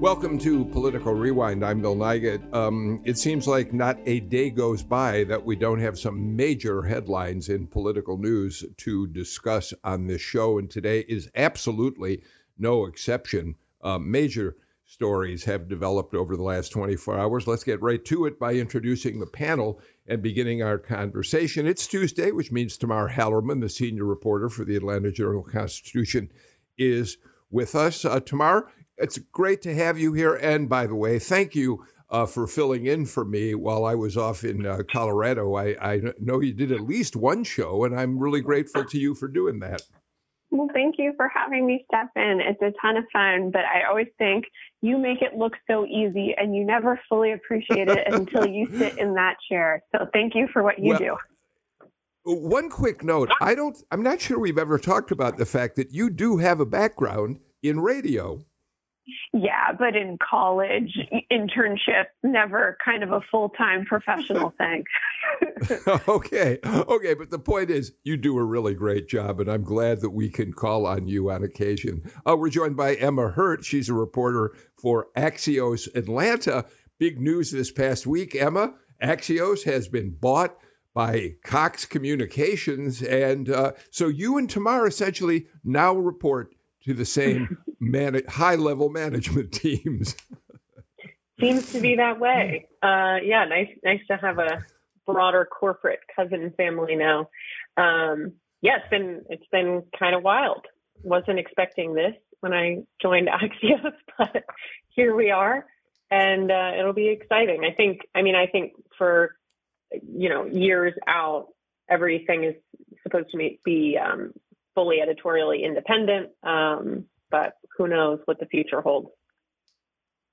Welcome to Political Rewind. I'm Bill Nigut. Um, it seems like not a day goes by that we don't have some major headlines in political news to discuss on this show, and today is absolutely no exception. Uh, major stories have developed over the last 24 hours. Let's get right to it by introducing the panel and beginning our conversation. It's Tuesday, which means Tamar Hallerman, the senior reporter for the Atlanta Journal Constitution, is with us. Uh, Tamar, it's great to have you here. And by the way, thank you uh, for filling in for me while I was off in uh, Colorado. I, I know you did at least one show, and I'm really grateful to you for doing that. Well, thank you for having me step in. It's a ton of fun, but I always think you make it look so easy and you never fully appreciate it until you sit in that chair. So thank you for what you well, do. One quick note. I don't I'm not sure we've ever talked about the fact that you do have a background in radio. Yeah, but in college, internship, never kind of a full time professional thing. okay. Okay. But the point is, you do a really great job, and I'm glad that we can call on you on occasion. Uh, we're joined by Emma Hurt. She's a reporter for Axios Atlanta. Big news this past week, Emma. Axios has been bought by Cox Communications. And uh, so you and Tamar essentially now report to the same man- high level management teams. Seems to be that way. Uh, yeah, nice, nice to have a broader corporate cousin family now. Um, yeah, it's been it's been kind of wild. Wasn't expecting this when I joined Axios, but here we are, and uh, it'll be exciting. I think. I mean, I think for you know years out, everything is supposed to be um, fully editorially independent. Um, but who knows what the future holds.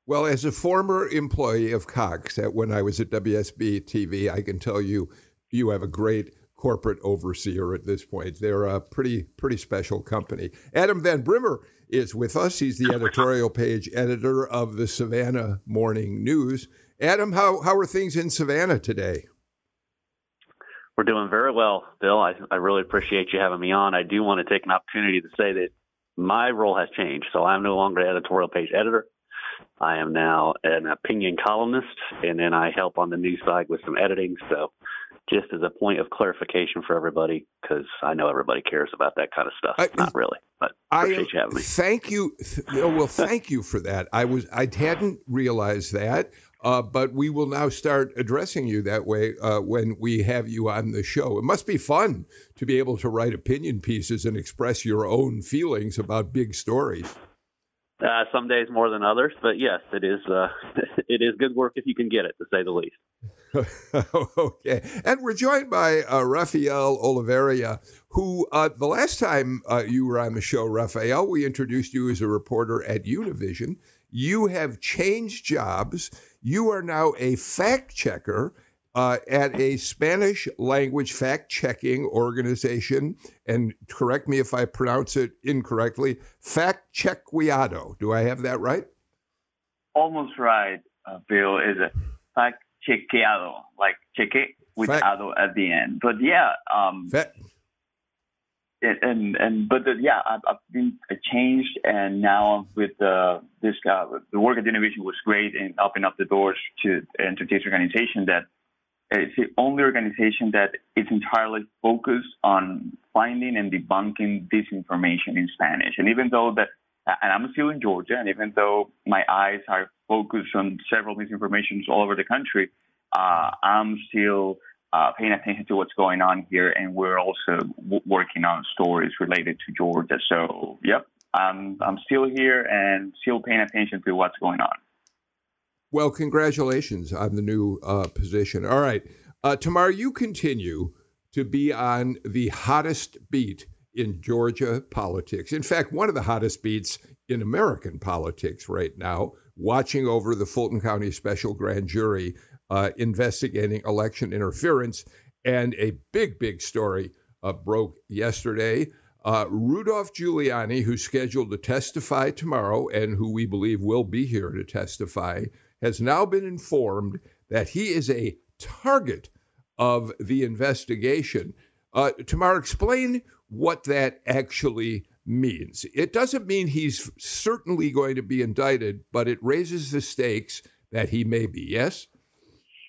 Well, as a former employee of Cox, at when I was at WSB TV, I can tell you, you have a great corporate overseer at this point. They're a pretty pretty special company. Adam Van Brimmer is with us. He's the editorial page editor of the Savannah Morning News. Adam, how how are things in Savannah today? We're doing very well, Bill. I, I really appreciate you having me on. I do want to take an opportunity to say that my role has changed. So I'm no longer editorial page editor. I am now an opinion columnist, and then I help on the news side with some editing. So, just as a point of clarification for everybody, because I know everybody cares about that kind of stuff. I, Not really, but appreciate I, you having me. Thank you. Well, thank you for that. I was I hadn't realized that. Uh, but we will now start addressing you that way uh, when we have you on the show. It must be fun to be able to write opinion pieces and express your own feelings about big stories. Uh, some days more than others, but yes, it is. Uh, it is good work if you can get it, to say the least. okay, and we're joined by uh, Rafael Olavarria, who uh, the last time uh, you were on the show, Rafael, we introduced you as a reporter at Univision. You have changed jobs. You are now a fact checker uh, at a Spanish language fact checking organization. And correct me if I pronounce it incorrectly Fact Chequeado. Do I have that right? Almost right, uh, Bill. Is it fact chequeado, like cheque with fact. ado at the end. But yeah, um, fact and and but the, yeah, I've, I've been changed, and now with uh, this uh, the work at Univision was great in opening up the doors to into this organization that it's the only organization that is entirely focused on finding and debunking disinformation in Spanish. And even though that, and I'm still in Georgia, and even though my eyes are focused on several misinformations all over the country, uh, I'm still uh, paying attention to what's going on here, and we're also w- working on stories related to Georgia. So, yep, I'm I'm still here and still paying attention to what's going on. Well, congratulations on the new uh, position. All right, uh, Tamar, you continue to be on the hottest beat in Georgia politics. In fact, one of the hottest beats in American politics right now, watching over the Fulton County Special Grand Jury uh, investigating election interference. And a big, big story uh, broke yesterday. Uh, Rudolph Giuliani, who's scheduled to testify tomorrow and who we believe will be here to testify, has now been informed that he is a target of the investigation. Uh, Tamar, explain what that actually means. It doesn't mean he's certainly going to be indicted, but it raises the stakes that he may be. Yes?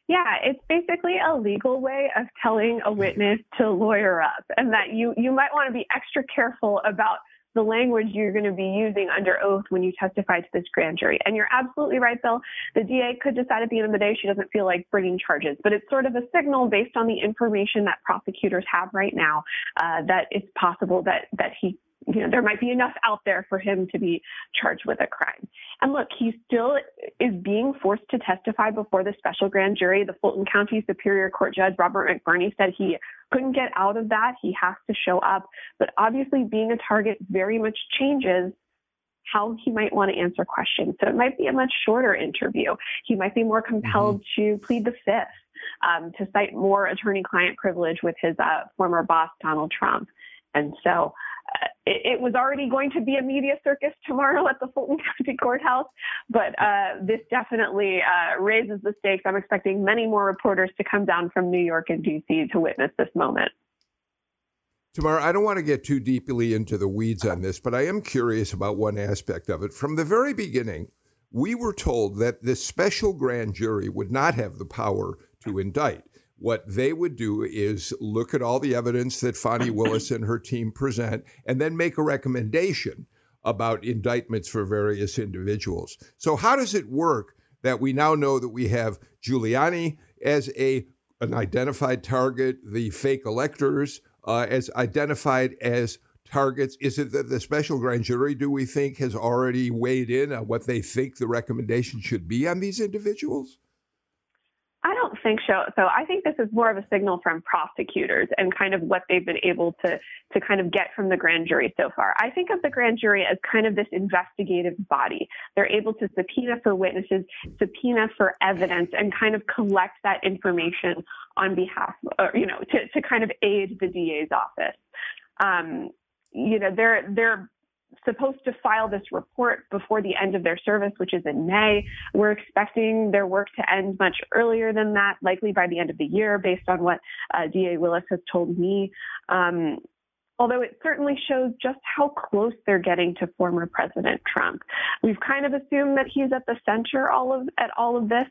Yeah, it's basically a legal way of telling a witness to lawyer up and that you, you might want to be extra careful about the language you're going to be using under oath when you testify to this grand jury. And you're absolutely right, Bill. The DA could decide at the end of the day she doesn't feel like bringing charges, but it's sort of a signal based on the information that prosecutors have right now uh, that it's possible that that he you know, there might be enough out there for him to be charged with a crime. And look, he still is being forced to testify before the special grand jury. The Fulton County Superior Court Judge Robert McBurney said he couldn't get out of that. He has to show up. But obviously, being a target very much changes how he might want to answer questions. So it might be a much shorter interview. He might be more compelled mm-hmm. to plead the fifth. Um, to cite more attorney client privilege with his uh, former boss, Donald Trump. And so it, it, was already going to be a media circus tomorrow at the Fulton County Courthouse, but uh, this definitely uh, raises the stakes. I'm expecting many more reporters to come down from New York and DC to witness this moment. Tomorrow, I don't want to get too deeply into the weeds on this, but I am curious about one aspect of it. From the very beginning, we were told that this special grand jury would not have the power to indict what they would do is look at all the evidence that Fani Willis and her team present and then make a recommendation about indictments for various individuals. So, how does it work that we now know that we have Giuliani as a an identified target, the fake electors uh, as identified as targets? Is it that the special grand jury, do we think, has already weighed in on what they think the recommendation should be on these individuals? Think so. So I think this is more of a signal from prosecutors and kind of what they've been able to to kind of get from the grand jury so far. I think of the grand jury as kind of this investigative body. They're able to subpoena for witnesses, subpoena for evidence, and kind of collect that information on behalf, or, you know, to to kind of aid the DA's office. Um, you know, they're they're supposed to file this report before the end of their service, which is in May. We're expecting their work to end much earlier than that, likely by the end of the year, based on what uh, DA Willis has told me. Um, although it certainly shows just how close they're getting to former President Trump. We've kind of assumed that he's at the center all of at all of this,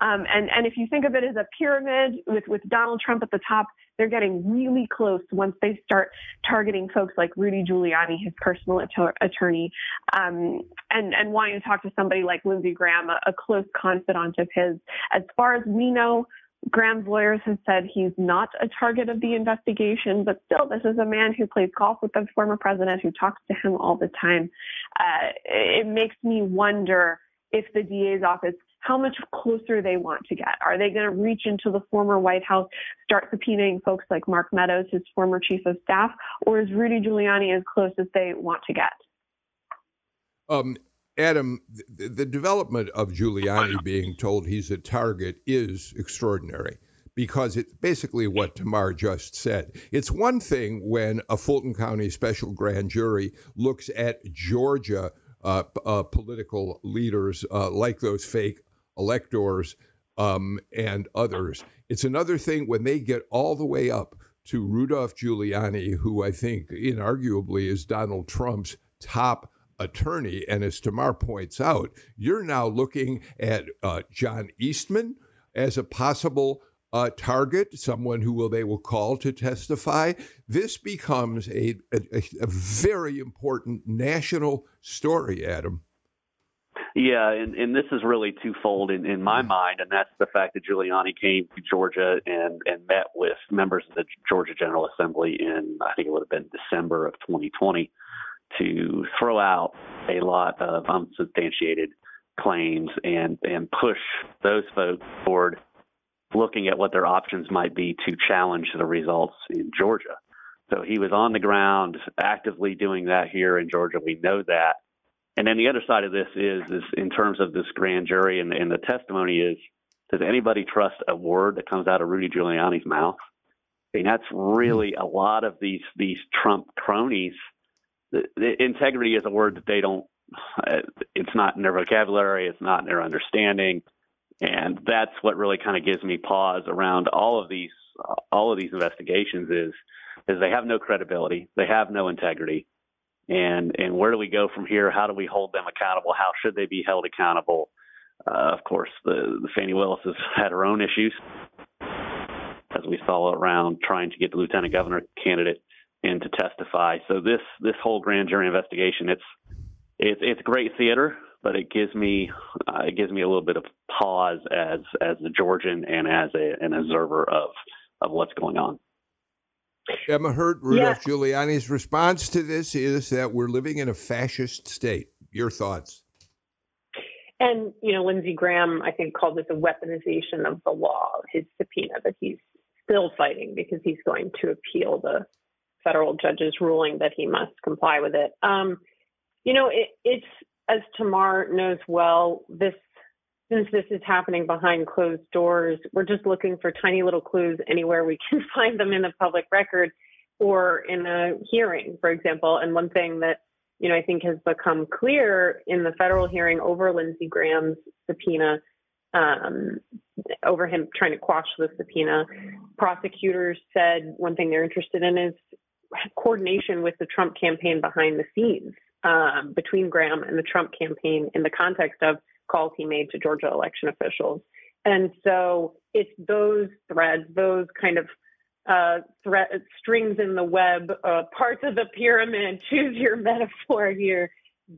um, and and if you think of it as a pyramid with with Donald Trump at the top, they're getting really close once they start targeting folks like Rudy Giuliani, his personal attorney, um, and and wanting to talk to somebody like Lindsey Graham, a, a close confidant of his. As far as we know, Graham's lawyers have said he's not a target of the investigation, but still, this is a man who plays golf with the former president, who talks to him all the time. Uh, it makes me wonder if the DA's office, how much closer they want to get. Are they going to reach into the former White House, start subpoenaing folks like Mark Meadows, his former chief of staff, or is Rudy Giuliani as close as they want to get? Um, Adam, the, the development of Giuliani being told he's a target is extraordinary because it's basically what Tamar just said. It's one thing when a Fulton County special grand jury looks at Georgia uh, uh, political leaders uh, like those fake electors um, and others. It's another thing when they get all the way up to Rudolph Giuliani, who I think inarguably is Donald Trump's top attorney. And as Tamar points out, you're now looking at uh, John Eastman as a possible uh, target, someone who will they will call to testify. This becomes a, a, a very important national story, Adam. Yeah, and, and this is really twofold in, in my mind, and that's the fact that Giuliani came to Georgia and, and met with members of the Georgia General Assembly in, I think it would have been December of 2020 to throw out a lot of unsubstantiated claims and and push those folks toward looking at what their options might be to challenge the results in Georgia. So he was on the ground actively doing that here in Georgia. We know that. And then the other side of this is, is in terms of this grand jury and, and the testimony is, does anybody trust a word that comes out of Rudy Giuliani's mouth? I mean, that's really a lot of these these Trump cronies. The, integrity is a word that they don't. It's not in their vocabulary. It's not in their understanding, and that's what really kind of gives me pause around all of these all of these investigations. Is is they have no credibility. They have no integrity, and and where do we go from here? How do we hold them accountable? How should they be held accountable? Uh, of course, the, the Fani Willis has had her own issues, as we saw around trying to get the lieutenant governor candidate in to testify. So this this whole grand jury investigation, it's it's it's great theater, but it gives me uh, it gives me a little bit of pause as as a Georgian and as a, an observer of of what's going on. Emma Hurt, Rudolph yeah. Giuliani's response to this is that we're living in a fascist state. Your thoughts? And, you know, Lindsey Graham, I think, called this a weaponization of the law, his subpoena that he's still fighting because he's going to appeal the federal judge's ruling that he must comply with it. Um, you know, it, it's, as Tamar knows well, this since this is happening behind closed doors, we're just looking for tiny little clues anywhere we can find them in the public record or in a hearing, for example. And one thing that you know, I think has become clear in the federal hearing over Lindsey Graham's subpoena, um, over him trying to quash the subpoena. Prosecutors said one thing they're interested in is coordination with the Trump campaign behind the scenes um, between Graham and the Trump campaign in the context of calls he made to Georgia election officials. And so it's those threads, those kind of uh, strings in the web, uh, parts of the pyramid, choose your metaphor here,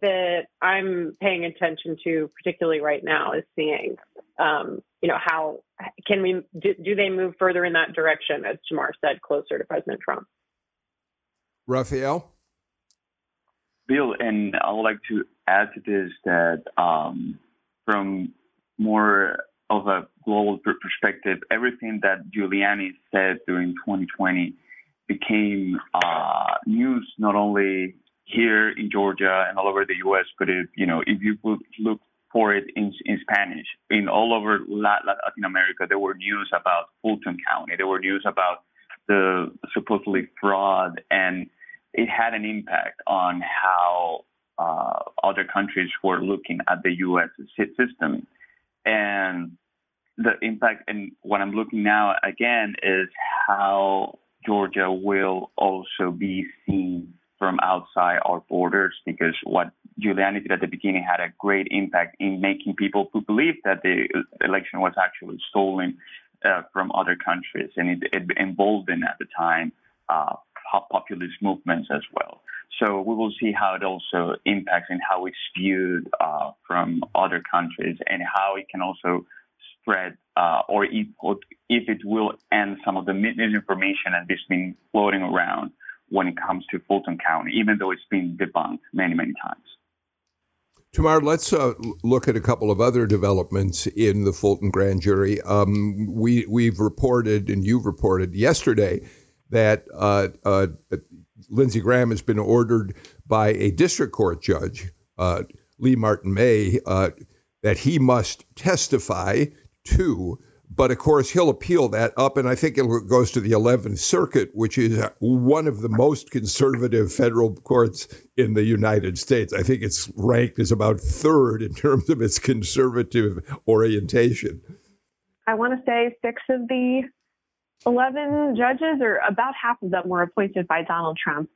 that I'm paying attention to, particularly right now, is seeing, um, you know, how can we, do, do, they move further in that direction, as Tamar said, closer to President Trump? Rafael? Bill, and I would like to add to this that um, from more of a global perspective, everything that Giuliani said during 2020 became uh, news not only here in Georgia and all over the U.S., but if you know if you look for it in, in Spanish, in all over Latin America, there were news about Fulton County, there were news about the supposedly fraud, and it had an impact on how uh, other countries were looking at the U.S. system. And the impact, and what I'm looking now again is how Georgia will also be seen from outside our borders because what Giuliani did at the beginning had a great impact in making people who believed that the election was actually stolen uh, from other countries, and it, it emboldened at the time uh, populist movements as well. So we will see how it also impacts and how it's viewed uh, from other countries and how it can also spread uh, or if, if it will end some of the misinformation that has been floating around when it comes to Fulton County, even though it's been debunked many, many times. Tamar, let's uh, look at a couple of other developments in the Fulton grand jury. Um, we, we've reported, and you've reported yesterday, that uh, uh, Lindsey Graham has been ordered by a district court judge, uh, Leigh Martin May, uh, that he must testify to. But of course, he'll appeal that up, and I think it goes to the 11th Circuit, which is one of the most conservative federal courts in the United States. I think it's ranked as about third in terms of its conservative orientation. I want to say six of the 11 judges, or about half of them, were appointed by Donald Trump.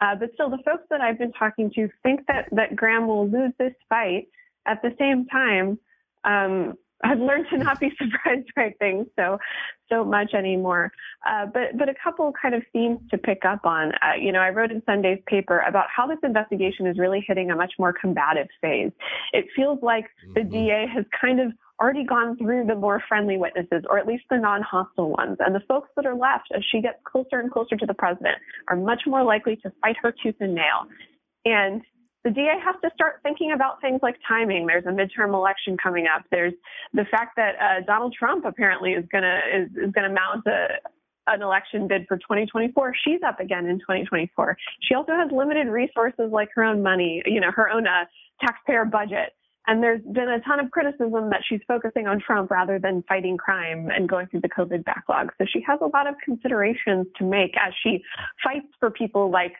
Uh, but still, the folks that I've been talking to think that, that Graham will lose this fight. At the same time, um, I've learned to not be surprised by things so so much anymore. Uh, but but a couple kind of themes to pick up on. Uh, you know, I wrote in Sunday's paper about how this investigation is really hitting a much more combative phase. It feels like the mm-hmm. DA has kind of already gone through the more friendly witnesses, or at least the non-hostile ones. And the folks that are left, as she gets closer and closer to the president, are much more likely to fight her tooth and nail. And the DA has to start thinking about things like timing. There's a midterm election coming up. There's the fact that uh, Donald Trump apparently is gonna is, is gonna mount a an election bid for 2024, she's up again in 2024. She also has limited resources like her own money, you know, her own uh, taxpayer budget. And there's been a ton of criticism that she's focusing on Trump rather than fighting crime and going through the COVID backlog. So she has a lot of considerations to make as she fights for people like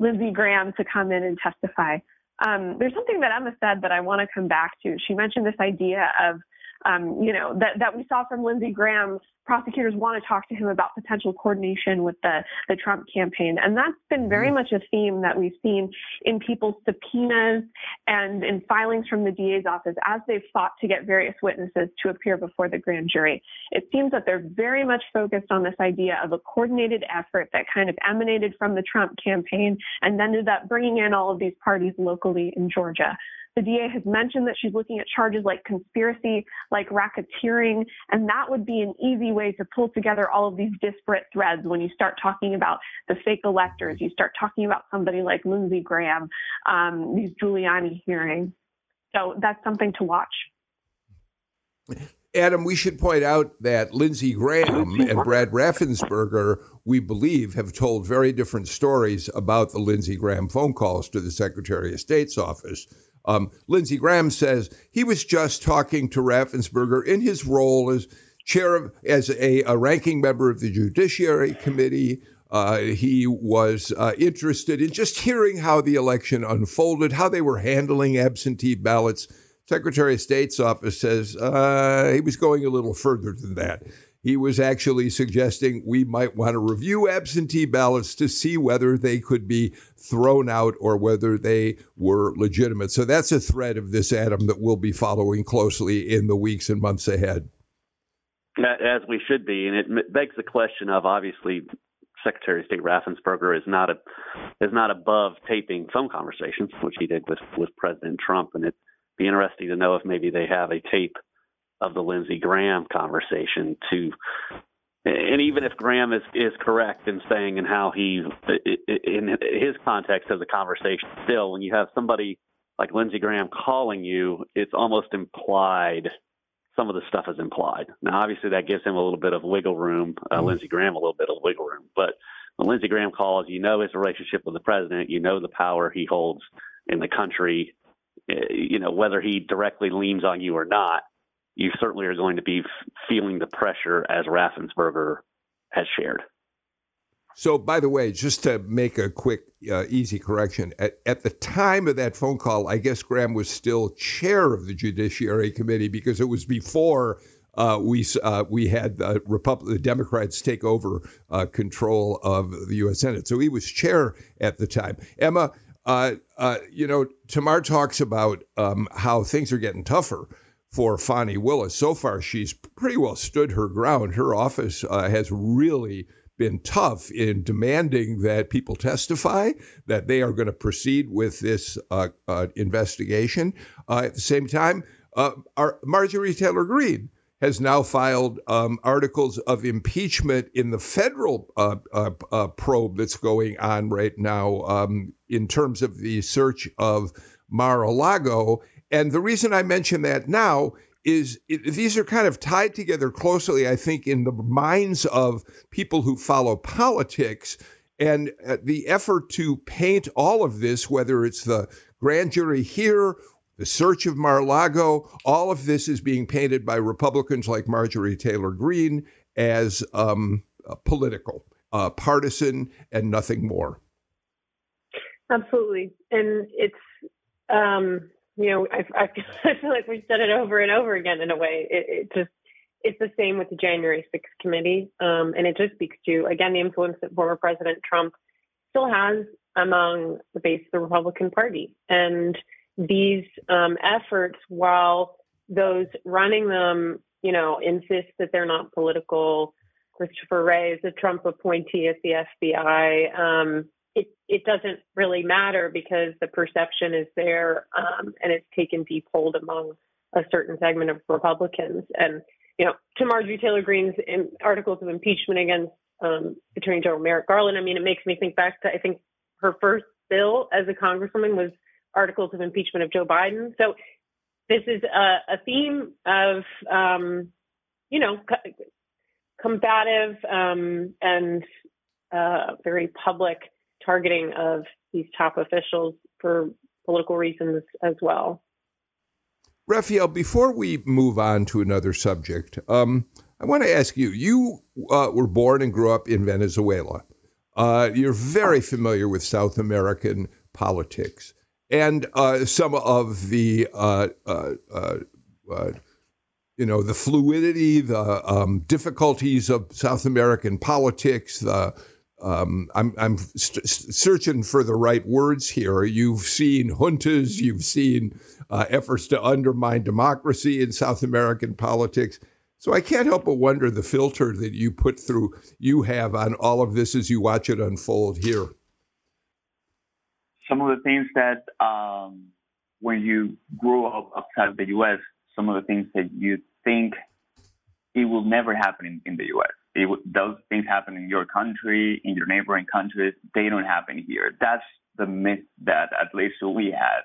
Lindsey Graham to come in and testify. Um, there's something that Emma said that I want to come back to. She mentioned this idea of um, you know, that, that we saw from Lindsey Graham, prosecutors want to talk to him about potential coordination with the, the Trump campaign. And that's been very mm-hmm. much a theme that we've seen in people's subpoenas and in filings from the DA's office as they've fought to get various witnesses to appear before the grand jury. It seems that they're very much focused on this idea of a coordinated effort that kind of emanated from the Trump campaign and ended up bringing in all of these parties locally in Georgia. The DA has mentioned that she's looking at charges like conspiracy, like racketeering, and that would be an easy way to pull together all of these disparate threads when you start talking about the fake electors, you start talking about somebody like Lindsey Graham, um, these Giuliani hearings. So that's something to watch. Adam, we should point out that Lindsey Graham and Brad Raffensperger, we believe, have told very different stories about the Lindsey Graham phone calls to the Secretary of State's office. Um, Lindsey Graham says he was just talking to Raffensperger in his role as chair of, as a, a ranking member of the Judiciary Committee. Uh, he was uh, interested in just hearing how the election unfolded, how they were handling absentee ballots. Secretary of State's office says uh, he was going a little further than that he was actually suggesting we might want to review absentee ballots to see whether they could be thrown out or whether they were legitimate. So that's a thread of this, Adam, that we'll be following closely in the weeks and months ahead. As we should be, and it begs the question of obviously Secretary of State Raffensperger is not a is not above taping phone conversations, which he did with with President Trump, and it'd be interesting to know if maybe they have a tape of the Lindsey Graham conversation to and even if Graham is, is correct in saying and how he in his context of the conversation still when you have somebody like Lindsey Graham calling you it's almost implied some of the stuff is implied. Now obviously that gives him a little bit of wiggle room uh, mm-hmm. Lindsey Graham a little bit of wiggle room. But when Lindsey Graham calls you know his relationship with the president you know the power he holds in the country eh, you know whether he directly leans on you or not you certainly are going to be feeling the pressure as Raffensperger has shared. So, by the way, just to make a quick, uh, easy correction, at, at, the time of that phone call, I guess Graham was still chair of the Judiciary Committee because it was before uh, we uh, we had the Republic, the Democrats take over uh, control of the U.S. Senate. So he was chair at the time. Emma, uh, uh, you know, Tamar talks about um, how things are getting tougher for Fani Willis. So far, she's pretty well stood her ground. Her office uh, has really been tough in demanding that people testify, that they are going to proceed with this uh, uh, investigation. Uh, at the same time, uh, our Marjorie Taylor Greene has now filed um, articles of impeachment in the federal uh, probe that's going on right now um, in terms of the search of Mar a Lago. And the reason I mention that now is it, these are kind of tied together closely, I think, in the minds of people who follow politics. And uh, the effort to paint all of this, whether it's the grand jury here, the search of Mar Lago, all of this is being painted by Republicans like Marjorie Taylor Greene as um, uh, political, uh, partisan, and nothing more. Absolutely. And it's, um, you know, I, I, feel like we've said it over and over again in a way. It, it just, it's the same with the January 6th committee. Um, and it just speaks to, again, the influence that former President Trump still has among the base of the Republican Party. And these um, efforts, while those running them, you know, insist that they're not political, Christopher Wray is a Trump appointee at the FBI. Um, it it doesn't really matter because the perception is there um, and it's taken deep hold among a certain segment of Republicans. And you know, to Marjorie Taylor Greene's articles of impeachment against um, Attorney General Merrick Garland, I mean, it makes me think back to I think her first bill as a congresswoman was articles of impeachment of Joe Biden. So this is a, a theme of um, you know combative um, and uh, very public targeting of these top officials for political reasons as well. Rafael, before we move on to another subject, um, I want to ask you you uh, were born and grew up in Venezuela. Uh, you're very familiar with South American politics and uh, some of the uh, uh, uh, you know the fluidity, the um, difficulties of South American politics. The um, I'm, I'm st- searching for the right words here. You've seen juntas, you've seen uh, efforts to undermine democracy in South American politics. So I can't help but wonder the filter that you put through, you have on all of this as you watch it unfold here. Some of the things that um, when you grow up outside the U.S., some of the things that you think it will never happen in, in the U.S. It, those things happen in your country, in your neighboring countries. They don't happen here. That's the myth that at least we had.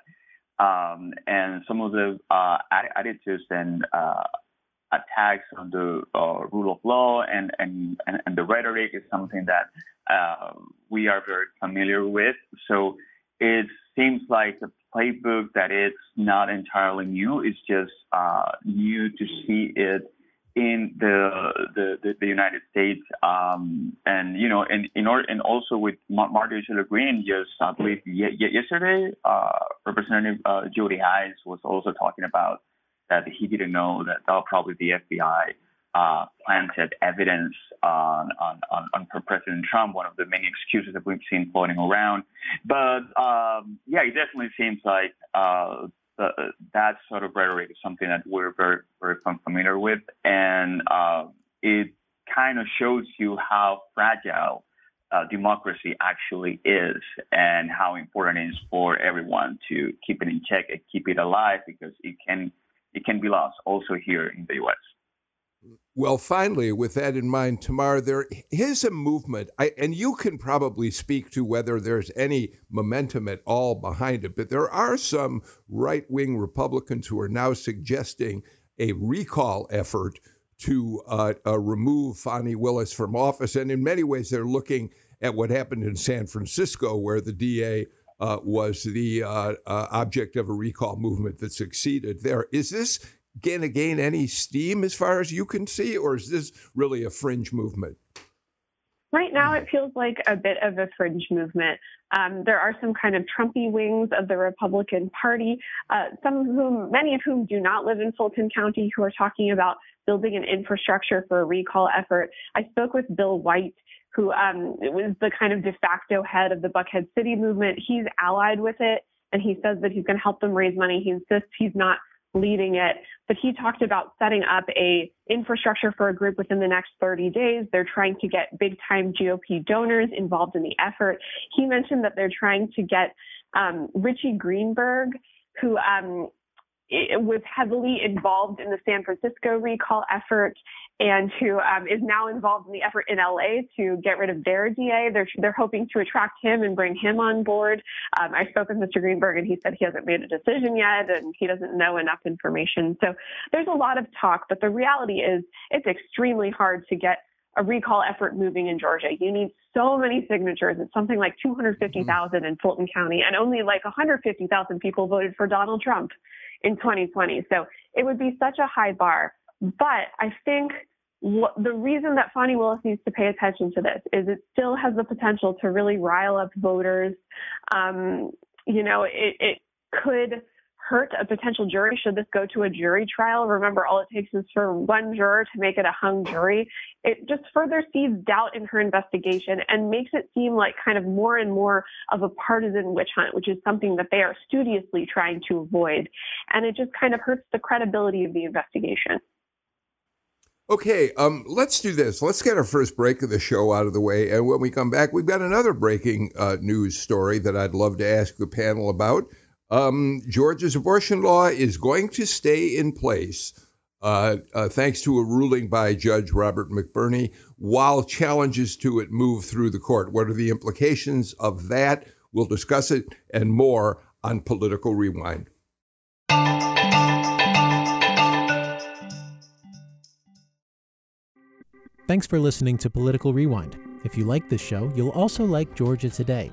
Um, and some of the uh, attitudes and uh, attacks on the uh, rule of law and, and, and, the rhetoric is something that uh, we are very familiar with. So it seems like a playbook that it's not entirely new. It's just uh, new to see it in the the, the, United States, um, and you know, and in order, and also with Marjorie Taylor Greene, just I believe yesterday, uh, Representative uh, Jody Hice was also talking about that he didn't know that oh, probably the FBI uh, planted evidence on, on, on, on, President Trump, one of the many excuses that we've seen floating around. But um, yeah, it definitely seems like uh, the, that sort of rhetoric is something that we're very, very familiar with. And uh, it kind of shows you how fragile uh, democracy actually is and how important it is for everyone to keep it in check and keep it alive because it can it can be lost also here in the U.S. Well, finally, with that in mind, Tamar, there is a movement, I, and you can probably speak to whether there's any momentum at all behind it, but there are some right wing Republicans who are now suggesting a recall effort to uh, uh, remove Fani Willis from office. And in many ways, they're looking at what happened in San Francisco, where the DA uh, was the uh, uh, object of a recall movement that succeeded there. Is this going to gain any steam as far as you can see, or is this really a fringe movement? Right now, it feels like a bit of a fringe movement. Um, there are some kind of Trumpy wings of the Republican Party, uh, some of whom, many of whom do not live in Fulton County, who are talking about building an infrastructure for a recall effort. I spoke with Bill White, who um, was the kind of de facto head of the Buckhead City movement. He's allied with it, and he says that he's going to help them raise money. He insists he's not leading it, but he talked about setting up a infrastructure for a group within the next 30 days. They're trying to get big time GOP donors involved in the effort. He mentioned that they're trying to get um, Richie Greenberg, who um, was heavily involved in the San Francisco recall effort and who um, is now involved in the effort in LA to get rid of their DA. They're, they're hoping to attract him and bring him on board. Um, I spoke with Mr. Greenberg and he said he hasn't made a decision yet and he doesn't know enough information. So there's a lot of talk, but the reality is it's extremely hard to get a recall effort moving in Georgia. You need so many signatures. It's something like 250,000 mm-hmm. in Fulton County, and only like 150,000 people voted for Donald Trump in 2020. So it would be such a high bar. But I think what, the reason that Fani Willis needs to pay attention to this is it still has the potential to really rile up voters. Um, you know, it, it could hurt a potential jury should this go to a jury trial. Remember, all it takes is for one juror to make it a hung jury. It just further seeds doubt in her investigation and makes it seem like kind of more and more of a partisan witch hunt, which is something that they are studiously trying to avoid. And it just kind of hurts the credibility of the investigation. Okay, um, let's do this. Let's get our first break of the show out of the way. And when we come back, we've got another breaking uh, news story that I'd love to ask the panel about. Um, Georgia's abortion law is going to stay in place uh, uh, thanks to a ruling by Judge Robert McBurney, while challenges to it move through the court. What are the implications of that? We'll discuss it and more on Political Rewind. Thanks for listening to Political Rewind. If you like this show, you'll also like Georgia Today.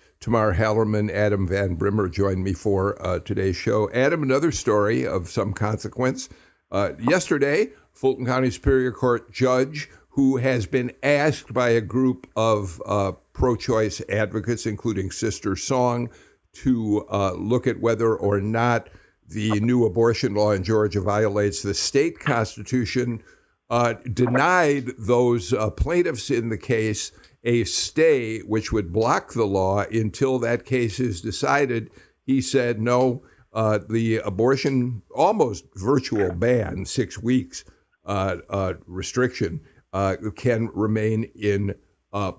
Tamar Hallerman, Adam Van Brimmer joined me for uh, today's show. Adam, another story of some consequence. Uh, yesterday, Fulton County Superior Court judge who has been asked by a group of uh, pro choice advocates, including SisterSong, to uh, look at whether or not the new abortion law in Georgia violates the state constitution uh, denied those uh, plaintiffs in the case a stay which would block the law until that case is decided. He said, no, uh, the abortion almost virtual ban, six weeks uh, uh, restriction, uh, can remain in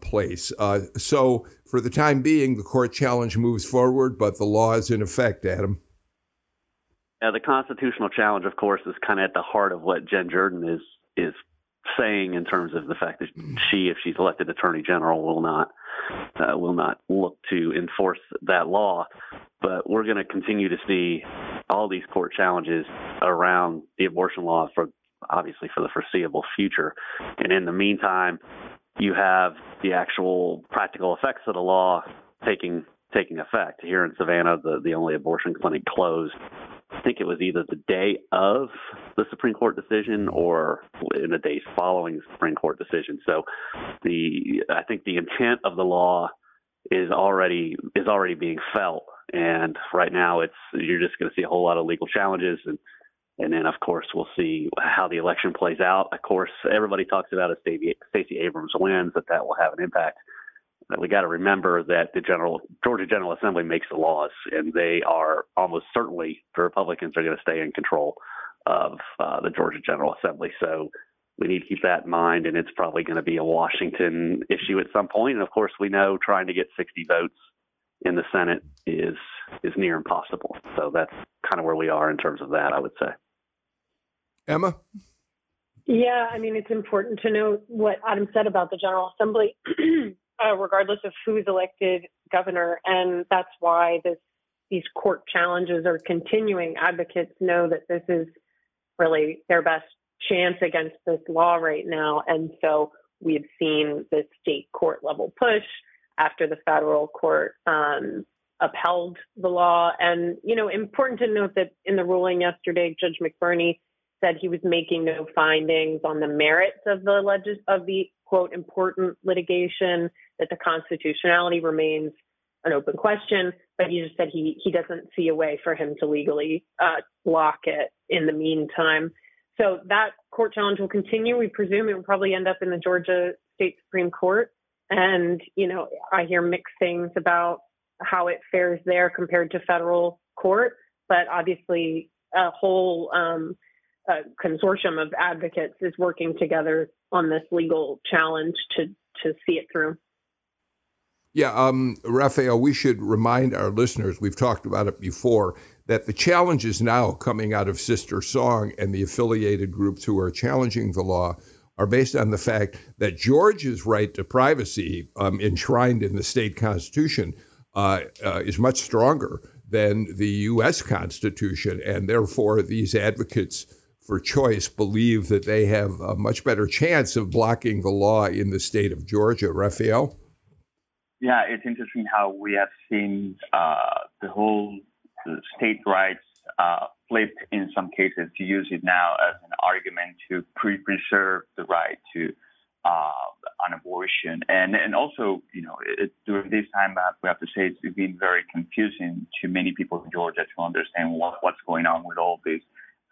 place. so, for the time being, the court challenge moves forward, but the law is in effect, Adam. Yeah, the constitutional challenge, of course, is kind of at the heart of what Jen Jordan is is saying in terms of the fact that she, if she's elected attorney general, will not uh, will not look to enforce that law. But we're going to continue to see all these court challenges around the abortion law for obviously for the foreseeable future. And in the meantime, you have the actual practical effects of the law taking taking effect. Here in Savannah, the, the only abortion clinic closed I think it was either the day of the Supreme Court decision or in the days following the Supreme Court decision. So the I think the intent of the law is already is already being felt, and right now it's you're just going to see a whole lot of legal challenges and. And then, of course, we'll see how the election plays out. Of course, everybody talks about if Stacey Abrams wins, that that will have an impact we got to remember that the general Georgia General Assembly makes the laws, and they are almost certainly the Republicans are going to stay in control of uh, the Georgia General Assembly. So we need to keep that in mind, and it's probably going to be a Washington issue at some point. And of course, we know trying to get 60 votes in the Senate is is near impossible. So that's kind of where we are in terms of that. I would say. Emma. Yeah, I mean, it's important to note what Adam said about the General Assembly. uh, regardless of who's elected governor, and that's why this these court challenges are continuing. Advocates know that this is really their best chance against this law right now, and so we've seen the state court level push after the federal court um, upheld the law. And you know, important to note that in the ruling yesterday, Judge McBurney said he was making no findings on the merits of the legis- of the quote important litigation that the constitutionality remains an open question, but he just said he he doesn't see a way for him to legally uh, block it in the meantime. So that court challenge will continue. We presume it will probably end up in the Georgia State Supreme Court, and you know I hear mixed things about how it fares there compared to federal court, but obviously a whole um, a consortium of advocates is working together on this legal challenge to to see it through. Yeah, um, Rafael, we should remind our listeners, we've talked about it before, that the challenges now coming out of SisterSong and the affiliated groups who are challenging the law are based on the fact that Georgia's right to privacy, um, enshrined in the state constitution, uh, uh, is much stronger than the U.S. Constitution. And therefore, these advocates for choice believe that they have a much better chance of blocking the law in the state of Georgia. Rafael? Yeah, it's interesting how we have seen uh, the whole state rights uh, flipped in some cases to use it now as an argument to pre- preserve the right to uh, an abortion. And and also, you know, it, during this time, uh, we have to say it's been very confusing to many people in Georgia to understand what, what's going on with all these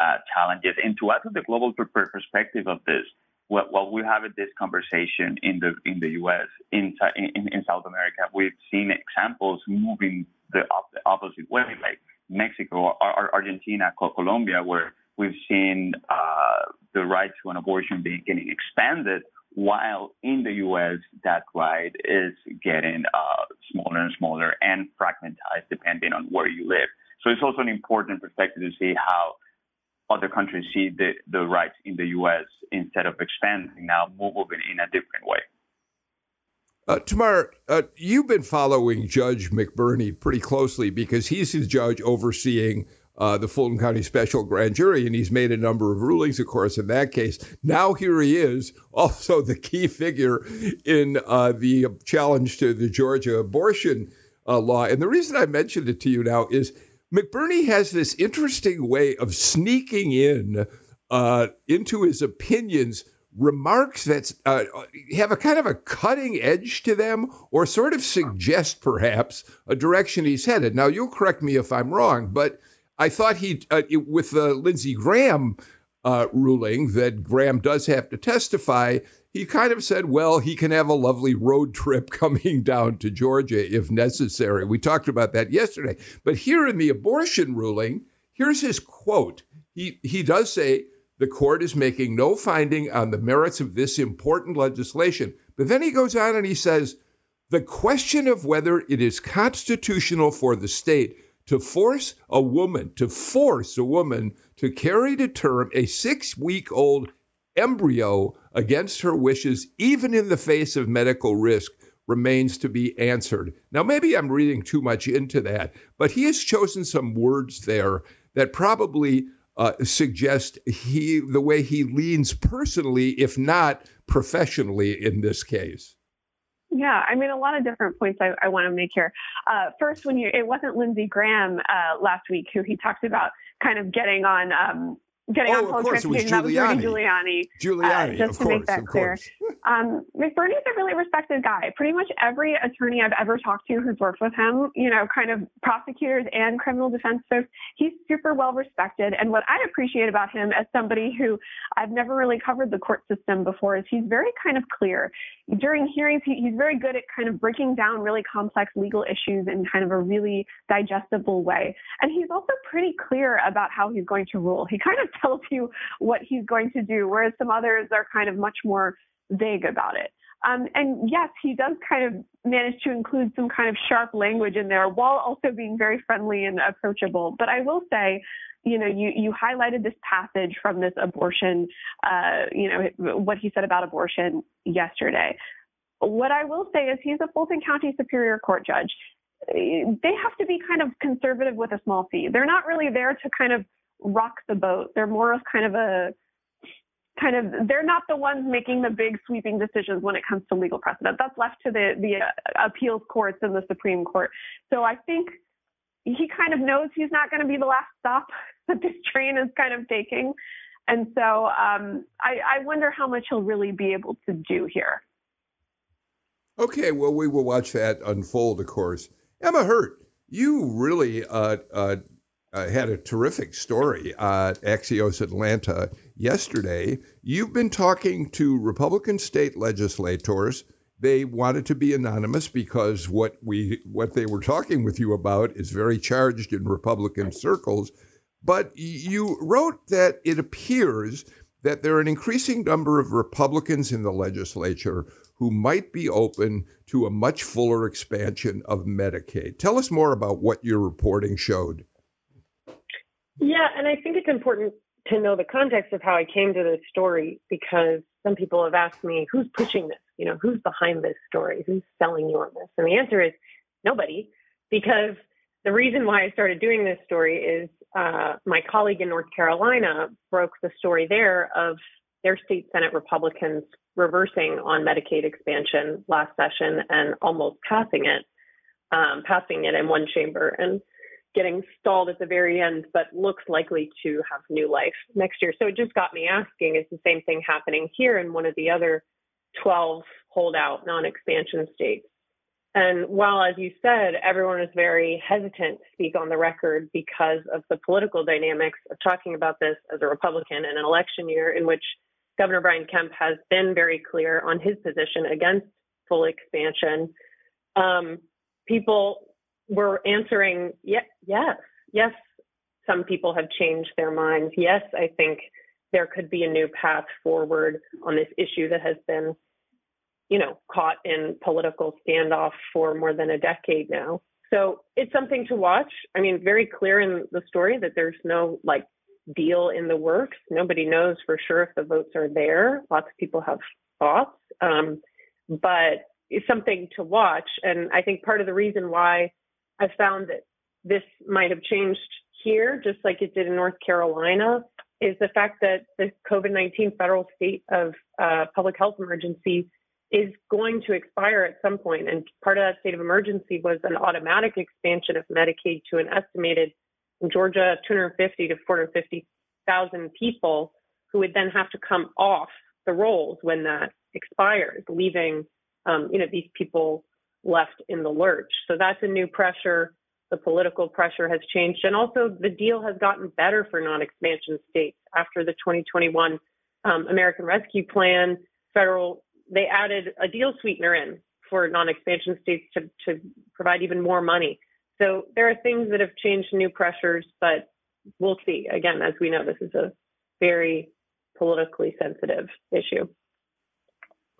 uh, challenges. And to add to the global perspective of this, while we have this conversation in the in the U.S. in in, in South America, we've seen examples moving the, op- the opposite way, like Mexico, or, Argentina, Colombia, where we've seen uh, the right to an abortion being getting expanded, while in the U.S., that right is getting uh, smaller and smaller and fragmentized depending on where you live. So it's also an important perspective to see how other countries see the, the rights in the U.S. instead of expanding now, moving in a different way. Uh, Tamar, uh, you've been following Judge McBurney pretty closely because he's the judge overseeing uh, the Fulton County Special Grand Jury, and he's made a number of rulings, of course, in that case. Now here he is, also the key figure in uh, the challenge to the Georgia abortion uh, law. And the reason I mentioned it to you now is McBurney has this interesting way of sneaking in uh, into his opinions remarks that uh, have a kind of a cutting edge to them or sort of suggest perhaps a direction he's headed. Now, you'll correct me if I'm wrong, but I thought he, uh, with the Lindsey Graham uh, ruling that Graham does have to testify, he kind of said, well, he can have a lovely road trip coming down to Georgia if necessary. We talked about that yesterday. But here in the abortion ruling, here's his quote. He, he does say, the court is making no finding on the merits of this important legislation. But then he goes on and he says, the question of whether it is constitutional for the state to force a woman, to force a woman to carry to term a six week old embryo against her wishes, even in the face of medical risk, remains to be answered. Now, maybe I'm reading too much into that, but he has chosen some words there that probably uh, suggest he the way he leans personally, if not professionally, in this case. Yeah, I mean, a lot of different points I, I want to make here. Uh, first, when you, it wasn't Lindsey Graham uh, last week who he talked about kind of getting on um, getting oh, on public transportation. That was Rudy Giuliani. Giuliani, uh, just to course, make that clear. Um, McBurney's a really respected guy. Pretty much every attorney I've ever talked to who's worked with him, you know, kind of prosecutors and criminal defense folks, he's super well respected. And what I appreciate about him as somebody who I've never really covered the court system before is he's very kind of clear. During hearings, he, he's very good at kind of breaking down really complex legal issues in kind of a really digestible way. And he's also pretty clear about how he's going to rule. He kind of tells you what he's going to do, whereas some others are kind of much more vague about it. Um, and yes, he does kind of manage to include some kind of sharp language in there while also being very friendly and approachable. But I will say, you know, you, you highlighted this passage from this abortion, uh, you know, what he said about abortion yesterday. What I will say is he's a Fulton County Superior Court judge. They have to be kind of conservative with a small c. They're not really there to kind of rock the boat. They're more of kind of a kind of they're not the ones making the big sweeping decisions when it comes to legal precedent. That's left to the the uh, appeals courts and the Supreme Court. So I think he kind of knows he's not going to be the last stop that this train is kind of taking. And so um, I, I wonder how much he'll really be able to do here. Okay, well, we will watch that unfold, of course. Emma Hurt, you really uh, uh, uh, had a terrific story at Axios Atlanta yesterday. You've been talking to Republican state legislators. They wanted to be anonymous because what we what they were talking with you about is very charged in Republican circles. But you wrote that it appears that there are an increasing number of Republicans in the legislature who might be open to a much fuller expansion of Medicaid. Tell us more about what your reporting showed. Yeah, and I think it's important to know the context of how I came to this story because some people have asked me, who's pushing this? You know, who's behind this story? Who's selling you on this? And the answer is nobody, because the reason why I started doing this story is uh, my colleague in North Carolina broke the story there of their state Senate Republicans reversing on Medicaid expansion last session and almost passing it, um, passing it in one chamber. And getting stalled at the very end, but looks likely to have new life next year. So it just got me asking is the same thing happening here in one of the other 12 holdout non expansion states? And while, as you said, everyone is very hesitant to speak on the record because of the political dynamics of talking about this as a Republican in an election year in which Governor Brian Kemp has been very clear on his position against full expansion, um, people we're answering yes, yes, yes. Some people have changed their minds. Yes, I think there could be a new path forward on this issue that has been you know, caught in political standoff for more than a decade now. So it's something to watch. I mean, very clear in the story that there's no like deal in the works. Nobody knows for sure if the votes are there. Lots of people have thoughts, um, but it's something to watch. And I think part of the reason why I found that this might have changed here, just like it did in North Carolina, is the fact that the COVID 19 federal state of uh, public health emergency is going to expire at some point. And part of that state of emergency was an automatic expansion of Medicaid to an estimated in Georgia 250 to 450,000 people who would then have to come off the rolls when that expires, leaving um, you know these people left in the lurch. So that's a new pressure. The political pressure has changed, and also the deal has gotten better for non-expansion states after the 2021 um, American Rescue Plan. Federal they added a deal sweetener in for non-expansion states to, to provide even more money. So there are things that have changed, new pressures, but we'll see. Again, as we know, this is a very politically sensitive issue.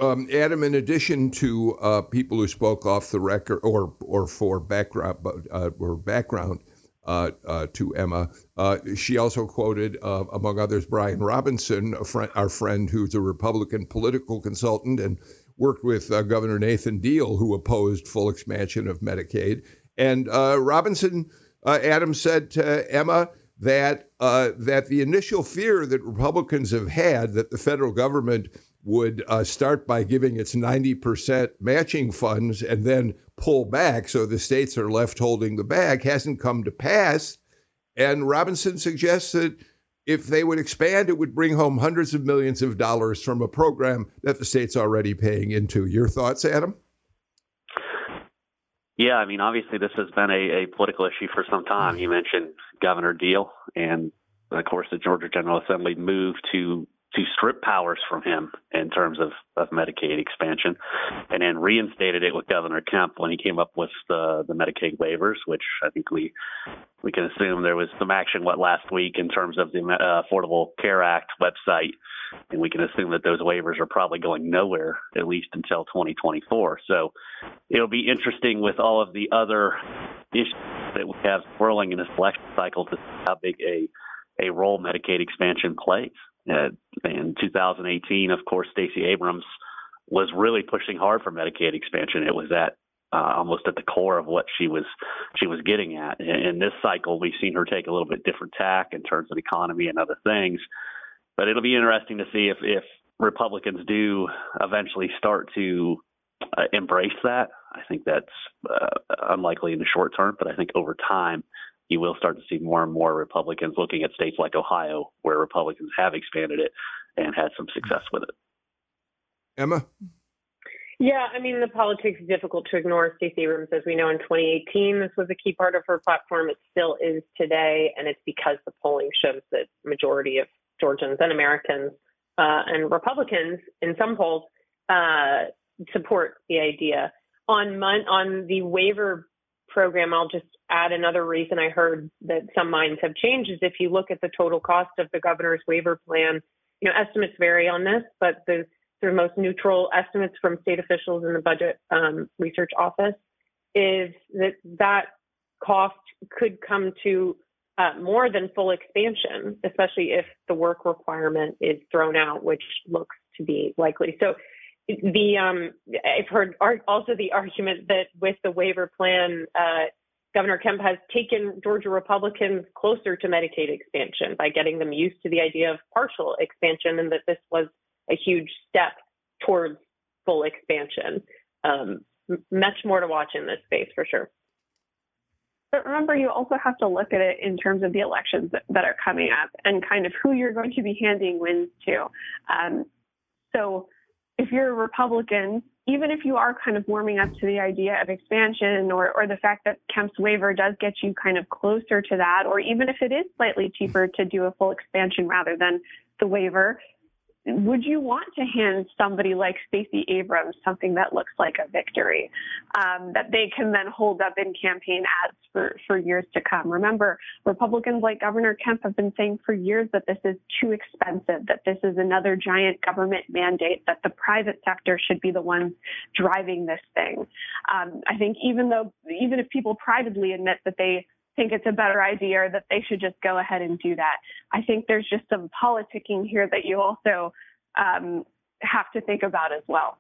Um, Adam, in addition to uh, people who spoke off the record or or for background uh, or background uh, uh to Emma, uh, she also quoted, uh, among others, Brian Robinson, friend, our friend who's a Republican political consultant and worked with Governor Nathan Deal, who opposed full expansion of Medicaid. And Robinson, Adam said to Emma that that the initial fear that Republicans have had that the federal government would uh, start by giving its 90% matching funds and then pull back so the states are left holding the bag hasn't come to pass. And Robinson suggests that if they would expand, it would bring home hundreds of millions of dollars from a program that the state's already paying into. Your thoughts, Adam? Yeah, I mean, obviously, this has been a, a political issue for some time. You mentioned Governor Deal, and of course, the Georgia General Assembly moved to to strip powers from him in terms of, of Medicaid expansion, and then reinstated it with Governor Kemp when he came up with the the Medicaid waivers, which I think we we can assume there was some action what last week in terms of the uh, Affordable Care Act website, and we can assume that those waivers are probably going nowhere at least until 2024. So it'll be interesting with all of the other issues that we have swirling in this election cycle to see how big a a role Medicaid expansion plays. In 2018, of course, Stacey Abrams was really pushing hard for Medicaid expansion. It was at uh, almost at the core of what she was she was getting at. In, in this cycle, we've seen her take a little bit different tack in terms of economy and other things. But it'll be interesting to see if if Republicans do eventually start to uh, embrace that. I think that's uh, unlikely in the short term, but I think over time you will start to see more and more Republicans looking at states like Ohio, where Republicans have expanded it and had some success with it. Emma? Yeah, I mean, the politics is difficult to ignore. Stacey Abrams, as we know, in 2018, this was a key part of her platform. It still is today, and it's because the polling shows that majority of Georgians and Americans uh, and Republicans in some polls uh, support the idea. On mon- on the waiver program, I'll just add another reason I heard that some minds have changed is if you look at the total cost of the governor's waiver plan, you know, estimates vary on this, but the sort of most neutral estimates from state officials in the budget um, research office is that that cost could come to uh, more than full expansion, especially if the work requirement is thrown out, which looks to be likely. So the um, I've heard also the argument that with the waiver plan, uh, Governor Kemp has taken Georgia Republicans closer to Medicaid expansion by getting them used to the idea of partial expansion, and that this was a huge step towards full expansion. Um, much more to watch in this space for sure. But remember, you also have to look at it in terms of the elections that, that are coming up and kind of who you're going to be handing wins to. Um, so if you're a Republican, even if you are kind of warming up to the idea of expansion or, or the fact that Kemp's waiver does get you kind of closer to that, or even if it is slightly cheaper to do a full expansion rather than the waiver, would you want to hand somebody like Stacey Abrams something that looks like a victory um, that they can then hold up in campaign ads for, for years to come? Remember, Republicans like Governor Kemp have been saying for years that this is too expensive, that this is another giant government mandate, that the private sector should be the ones driving this thing. Um, I think even though, even if people privately admit that they think it's a better idea or that they should just go ahead and do that. I think there's just some politicking here that you also um, have to think about as well.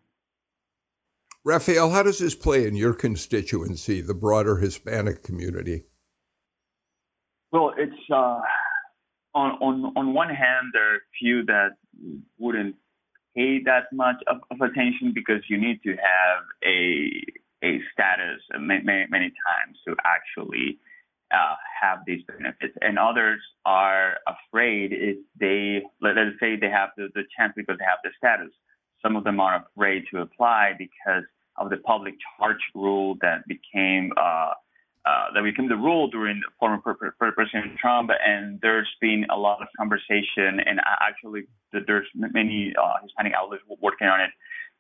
Rafael, how does this play in your constituency, the broader Hispanic community? Well, it's uh, on on on one hand, there are a few that wouldn't pay that much of, of attention because you need to have a a status many, many times to actually uh, have these benefits, and others are afraid if they let us say they have the, the chance because they have the status. Some of them are afraid to apply because of the public charge rule that became uh, uh, that became the rule during former President Trump, and there's been a lot of conversation, and actually there's many uh, Hispanic outlets working on it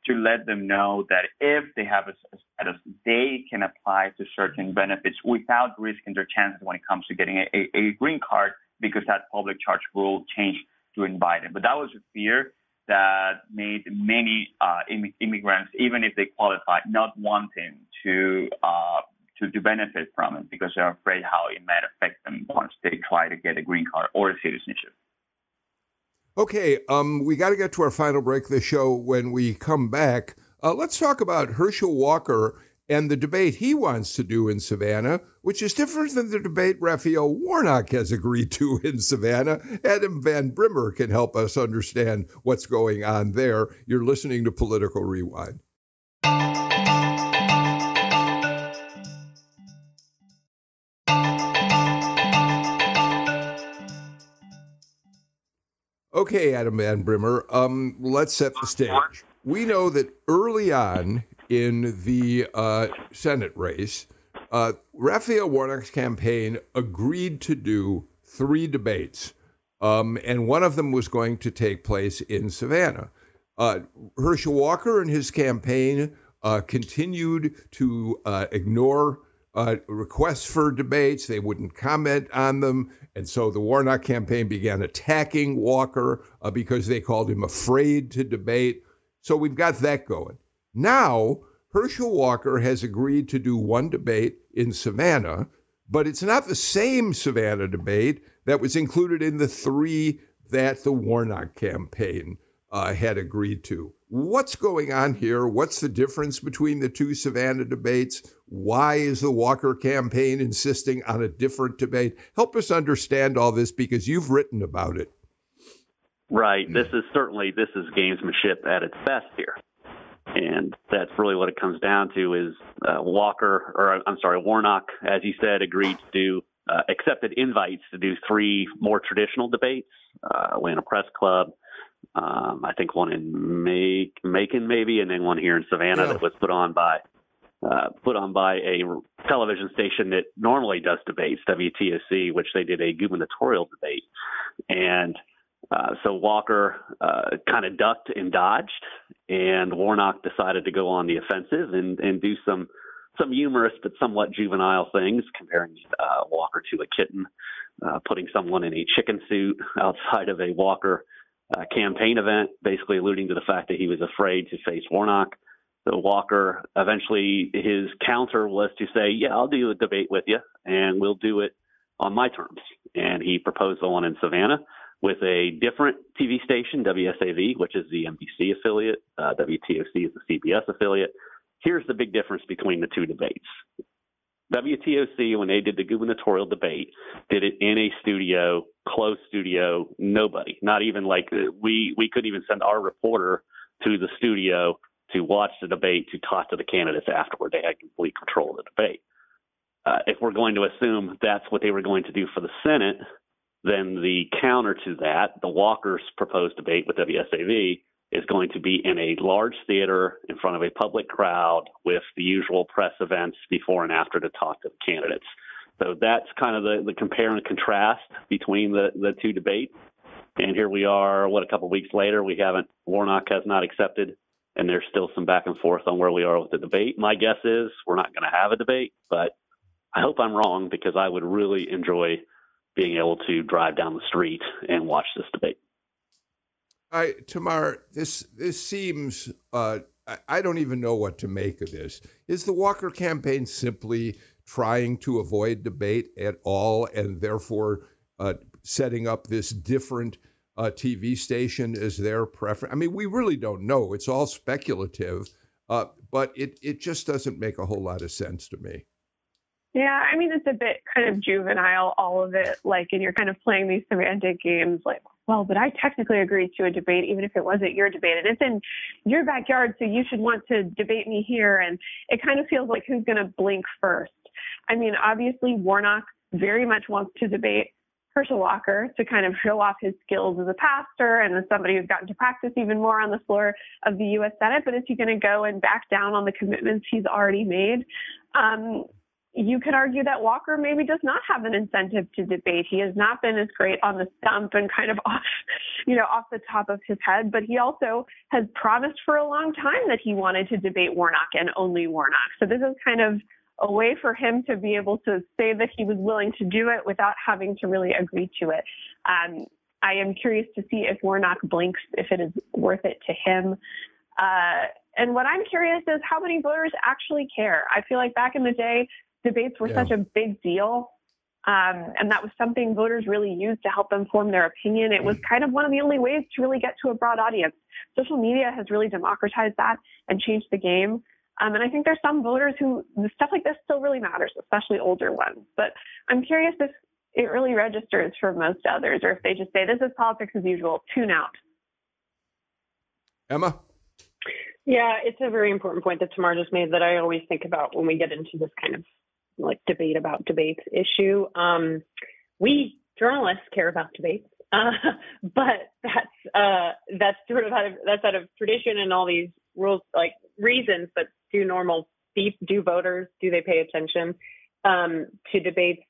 to let them know that if they have a, status, they can apply to certain benefits without risking their chances when it comes to getting a, a, green card because that public charge rule changed during Biden. But that was a fear that made many uh, immigrants, even if they qualified, not wanting to, uh, to to benefit from it because they're afraid how it might affect them once they try to get a green card or a citizenship. Okay, um, we got to get to our final break of the show. When we come back, uh, let's talk about Herschel Walker and the debate he wants to do in Savannah, which is different than the debate Raphael Warnock has agreed to in Savannah. Adam Van Brimmer can help us understand what's going on there. You're listening to Political Rewind. Okay, Adam Van Brimmer, um, let's set the stage. We know that early on in the uh, Senate race, uh, Raphael Warnock's campaign agreed to do three debates, um, and one of them was going to take place in Savannah. Uh, Herschel Walker and his campaign uh, continued to uh, ignore uh, requests for debates. They wouldn't comment on them. And so the Warnock campaign began attacking Walker uh, because they called him afraid to debate. So we've got that going. Now, Herschel Walker has agreed to do one debate in Savannah, but it's not the same Savannah debate that was included in the three that the Warnock campaign uh, had agreed to. What's going on here? What's the difference between the two Savannah debates? Why is the Walker campaign insisting on a different debate? Help us understand all this because you've written about it. Right. This is certainly this is gamesmanship at its best here, and that's really what it comes down to. Is uh, Walker, or I'm sorry, Warnock, as you said, agreed to do uh, accepted invites to do three more traditional debates, uh, Atlanta Press Club, um, I think one in Macon maybe, and then one here in Savannah yeah. that was put on by uh, put on by a television station that normally does debates, WTOC, which they did a gubernatorial debate, and uh, so Walker uh, kind of ducked and dodged, and Warnock decided to go on the offensive and, and do some some humorous but somewhat juvenile things, comparing uh, Walker to a kitten, uh, putting someone in a chicken suit outside of a Walker uh, campaign event, basically alluding to the fact that he was afraid to face Warnock. So Walker eventually his counter was to say, "Yeah, I'll do a debate with you, and we'll do it on my terms." And he proposed the one in Savannah with a different TV station, WSAV, which is the NBC affiliate. Uh, WTOC is the CBS affiliate. Here's the big difference between the two debates. WTOC, when they did the gubernatorial debate, did it in a studio, closed studio, nobody, not even like we we couldn't even send our reporter to the studio to watch the debate to talk to the candidates afterward. They had complete control of the debate. Uh, if we're going to assume that's what they were going to do for the Senate, then the counter to that, the Walker's proposed debate with WSAV, is going to be in a large theater in front of a public crowd with the usual press events before and after to talk to the candidates. So that's kind of the, the compare and contrast between the, the two debates. And here we are, what, a couple weeks later, we haven't, Warnock has not accepted, and there's still some back and forth on where we are with the debate. My guess is we're not going to have a debate, but I hope I'm wrong because I would really enjoy being able to drive down the street and watch this debate. I, Tamar, this this seems uh, I don't even know what to make of this. Is the Walker campaign simply trying to avoid debate at all, and therefore uh, setting up this different uh, TV station as their preference? I mean, we really don't know. It's all speculative, uh, but it it just doesn't make a whole lot of sense to me. Yeah, I mean, it's a bit kind of juvenile, all of it. Like, and you're kind of playing these semantic games, like, well, but I technically agreed to a debate, even if it wasn't your debate. And it's in your backyard, so you should want to debate me here. And it kind of feels like who's going to blink first. I mean, obviously, Warnock very much wants to debate Herschel Walker to kind of show off his skills as a pastor and as somebody who's gotten to practice even more on the floor of the U.S. Senate. But is he going to go and back down on the commitments he's already made? Um, you could argue that Walker maybe does not have an incentive to debate. He has not been as great on the stump and kind of off, you know, off the top of his head, but he also has promised for a long time that he wanted to debate Warnock and only Warnock. So this is kind of a way for him to be able to say that he was willing to do it without having to really agree to it. Um, I am curious to see if Warnock blinks, if it is worth it to him. Uh, and what I'm curious is how many voters actually care. I feel like back in the day, debates were yeah. such a big deal. Um, and that was something voters really used to help them form their opinion. It was mm. kind of one of the only ways to really get to a broad audience. Social media has really democratized that and changed the game. Um, and I think there's some voters who stuff like this still really matters, especially older ones. But I'm curious if it really registers for most others, or if they just say this is politics as usual, tune out. Emma. Yeah, it's a very important point that Tamar just made that I always think about when we get into this kind of like debate about debates issue. Um, we journalists care about debates, uh, but that's uh, that's sort of out of that's out of tradition and all these rules like reasons. But do normal do voters do they pay attention um, to debates?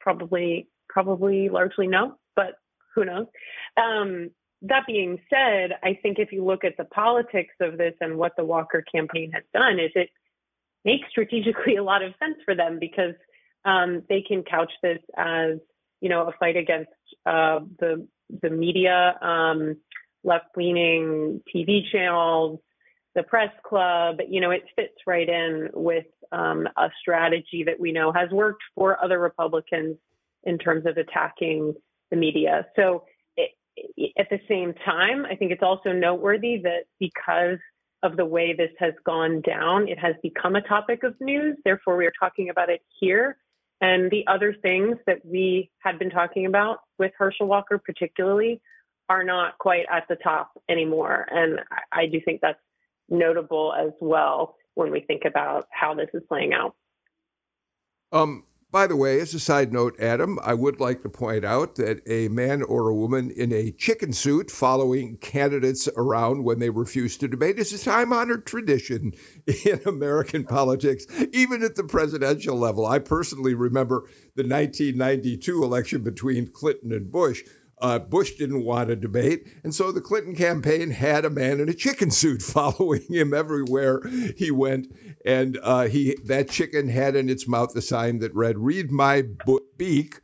Probably probably largely no, but who knows? Um, that being said, I think if you look at the politics of this and what the Walker campaign has done, is it makes strategically a lot of sense for them because um, they can couch this as you know a fight against uh, the the media, um, left leaning TV channels, the press club. You know, it fits right in with um, a strategy that we know has worked for other Republicans in terms of attacking the media. So. At the same time, I think it's also noteworthy that because of the way this has gone down. It has become a topic of news. Therefore, we are talking about it here. And the other things that we had been talking about with Herschel Walker, particularly, are not quite at the top anymore. And I, do think that's notable as well when we think about how this is playing out. Um, by the way, as a side note, Adam, I would like to point out that a man or a woman in a chicken suit following candidates around when they refuse to debate is a time honored tradition in American politics, even at the presidential level. I personally remember the 1992 election between Clinton and Bush uh, Bush didn't want a debate, and so the Clinton campaign had a man in a chicken suit following him everywhere he went, and uh, he that chicken had in its mouth the sign that read, "Read my beak."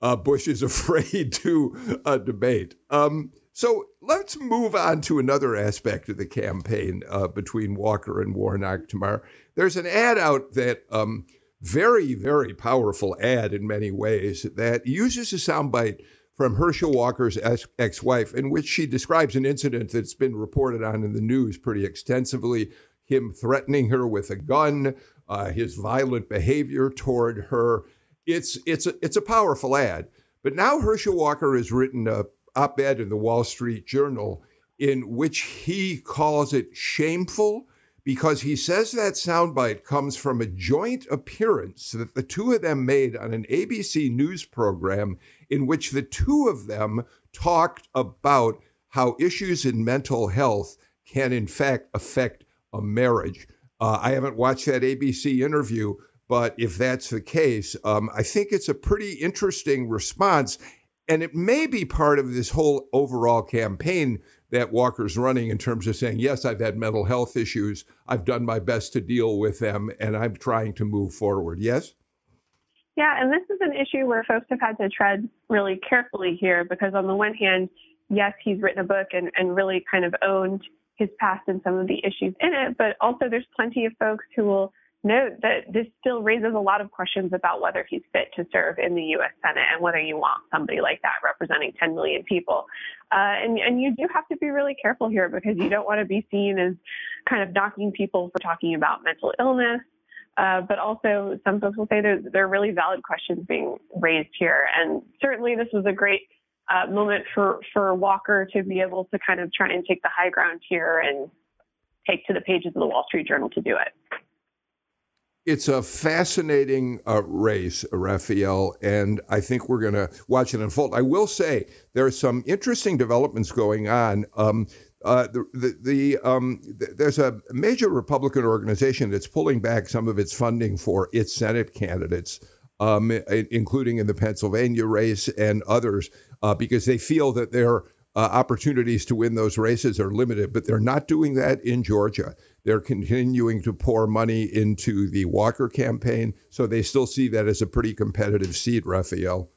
Uh, Bush is afraid to uh, debate. Um, so let's move on to another aspect of the campaign uh, between Walker and Warnock tomorrow. There's an ad out that. Um, very, very powerful ad in many ways that uses a soundbite from Herschel Walker's ex wife, in which she describes an incident that's been reported on in the news pretty extensively him threatening her with a gun, uh, his violent behavior toward her. It's, it's, a, it's a powerful ad. But now Herschel Walker has written a op ed in the Wall Street Journal in which he calls it shameful because he says that soundbite comes from a joint appearance that the two of them made on an ABC news program in which the two of them talked about how issues in mental health can, in fact, affect a marriage. Uh, I haven't watched that ABC interview, but if that's the case, um, I think it's a pretty interesting response. and it may be part of this whole overall campaign that Walker's running in terms of saying, yes, I've had mental health issues. I've done my best to deal with them, and I'm trying to move forward. Yes? Yeah, and this is an issue where folks have had to tread really carefully here because, on the one hand, yes, he's written a book and, and really kind of owned his past and some of the issues in it, but also there's plenty of folks who will note that this still raises a lot of questions about whether he's fit to serve in the U.S. Senate and whether you want somebody like that representing 10 million people. Uh, and, and you do have to be really careful here because you don't want to be seen as kind of knocking people for talking about mental illness. Uh, but also, some folks will say there, there are really valid questions being raised here. And certainly, this was a great uh, moment for, for Walker to be able to kind of try and take the high ground here and take to the pages of the Wall Street Journal to do it. It's a fascinating uh, race, Rafael, and I think we're going to watch it unfold. I will say there are some interesting developments going on. Um, uh, the the, um, th- there's a major Republican organization that's pulling back some of its funding for its Senate candidates, um, including in the Pennsylvania race and others, uh, because they feel that their uh, opportunities to win those races are limited. But they're not doing that in Georgia. They're continuing to pour money into the Walker campaign, so they still see that as a pretty competitive seat, Rafael.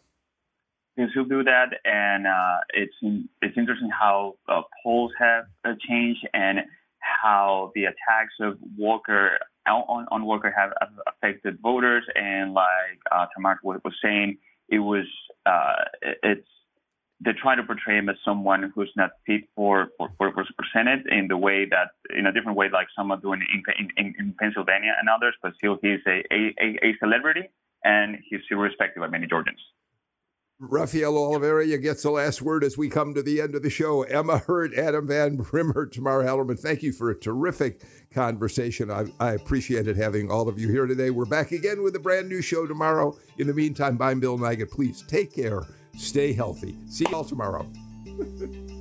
They still do that, and uh, it's it's interesting how uh, polls have uh, changed and how the attacks of Walker on, on Walker have affected voters. And like uh, Tamar was saying, it was uh, it's they try to portray him as someone who's not fit for for, for, for Senate in the way that in a different way, like some are doing in, in, in Pennsylvania and others, but still he's a, a, a celebrity and he's still respected by many Georgians. Rafael Olavarria gets the last word as we come to the end of the show. Emma Hurt, Adam Van Brimmer, Tamar Hallerman, thank you for a terrific conversation. I, I appreciated having all of you here today. We're back again with a brand new show tomorrow. In the meantime, I'm Bill Nigut. Please take care Stay healthy. See you all tomorrow.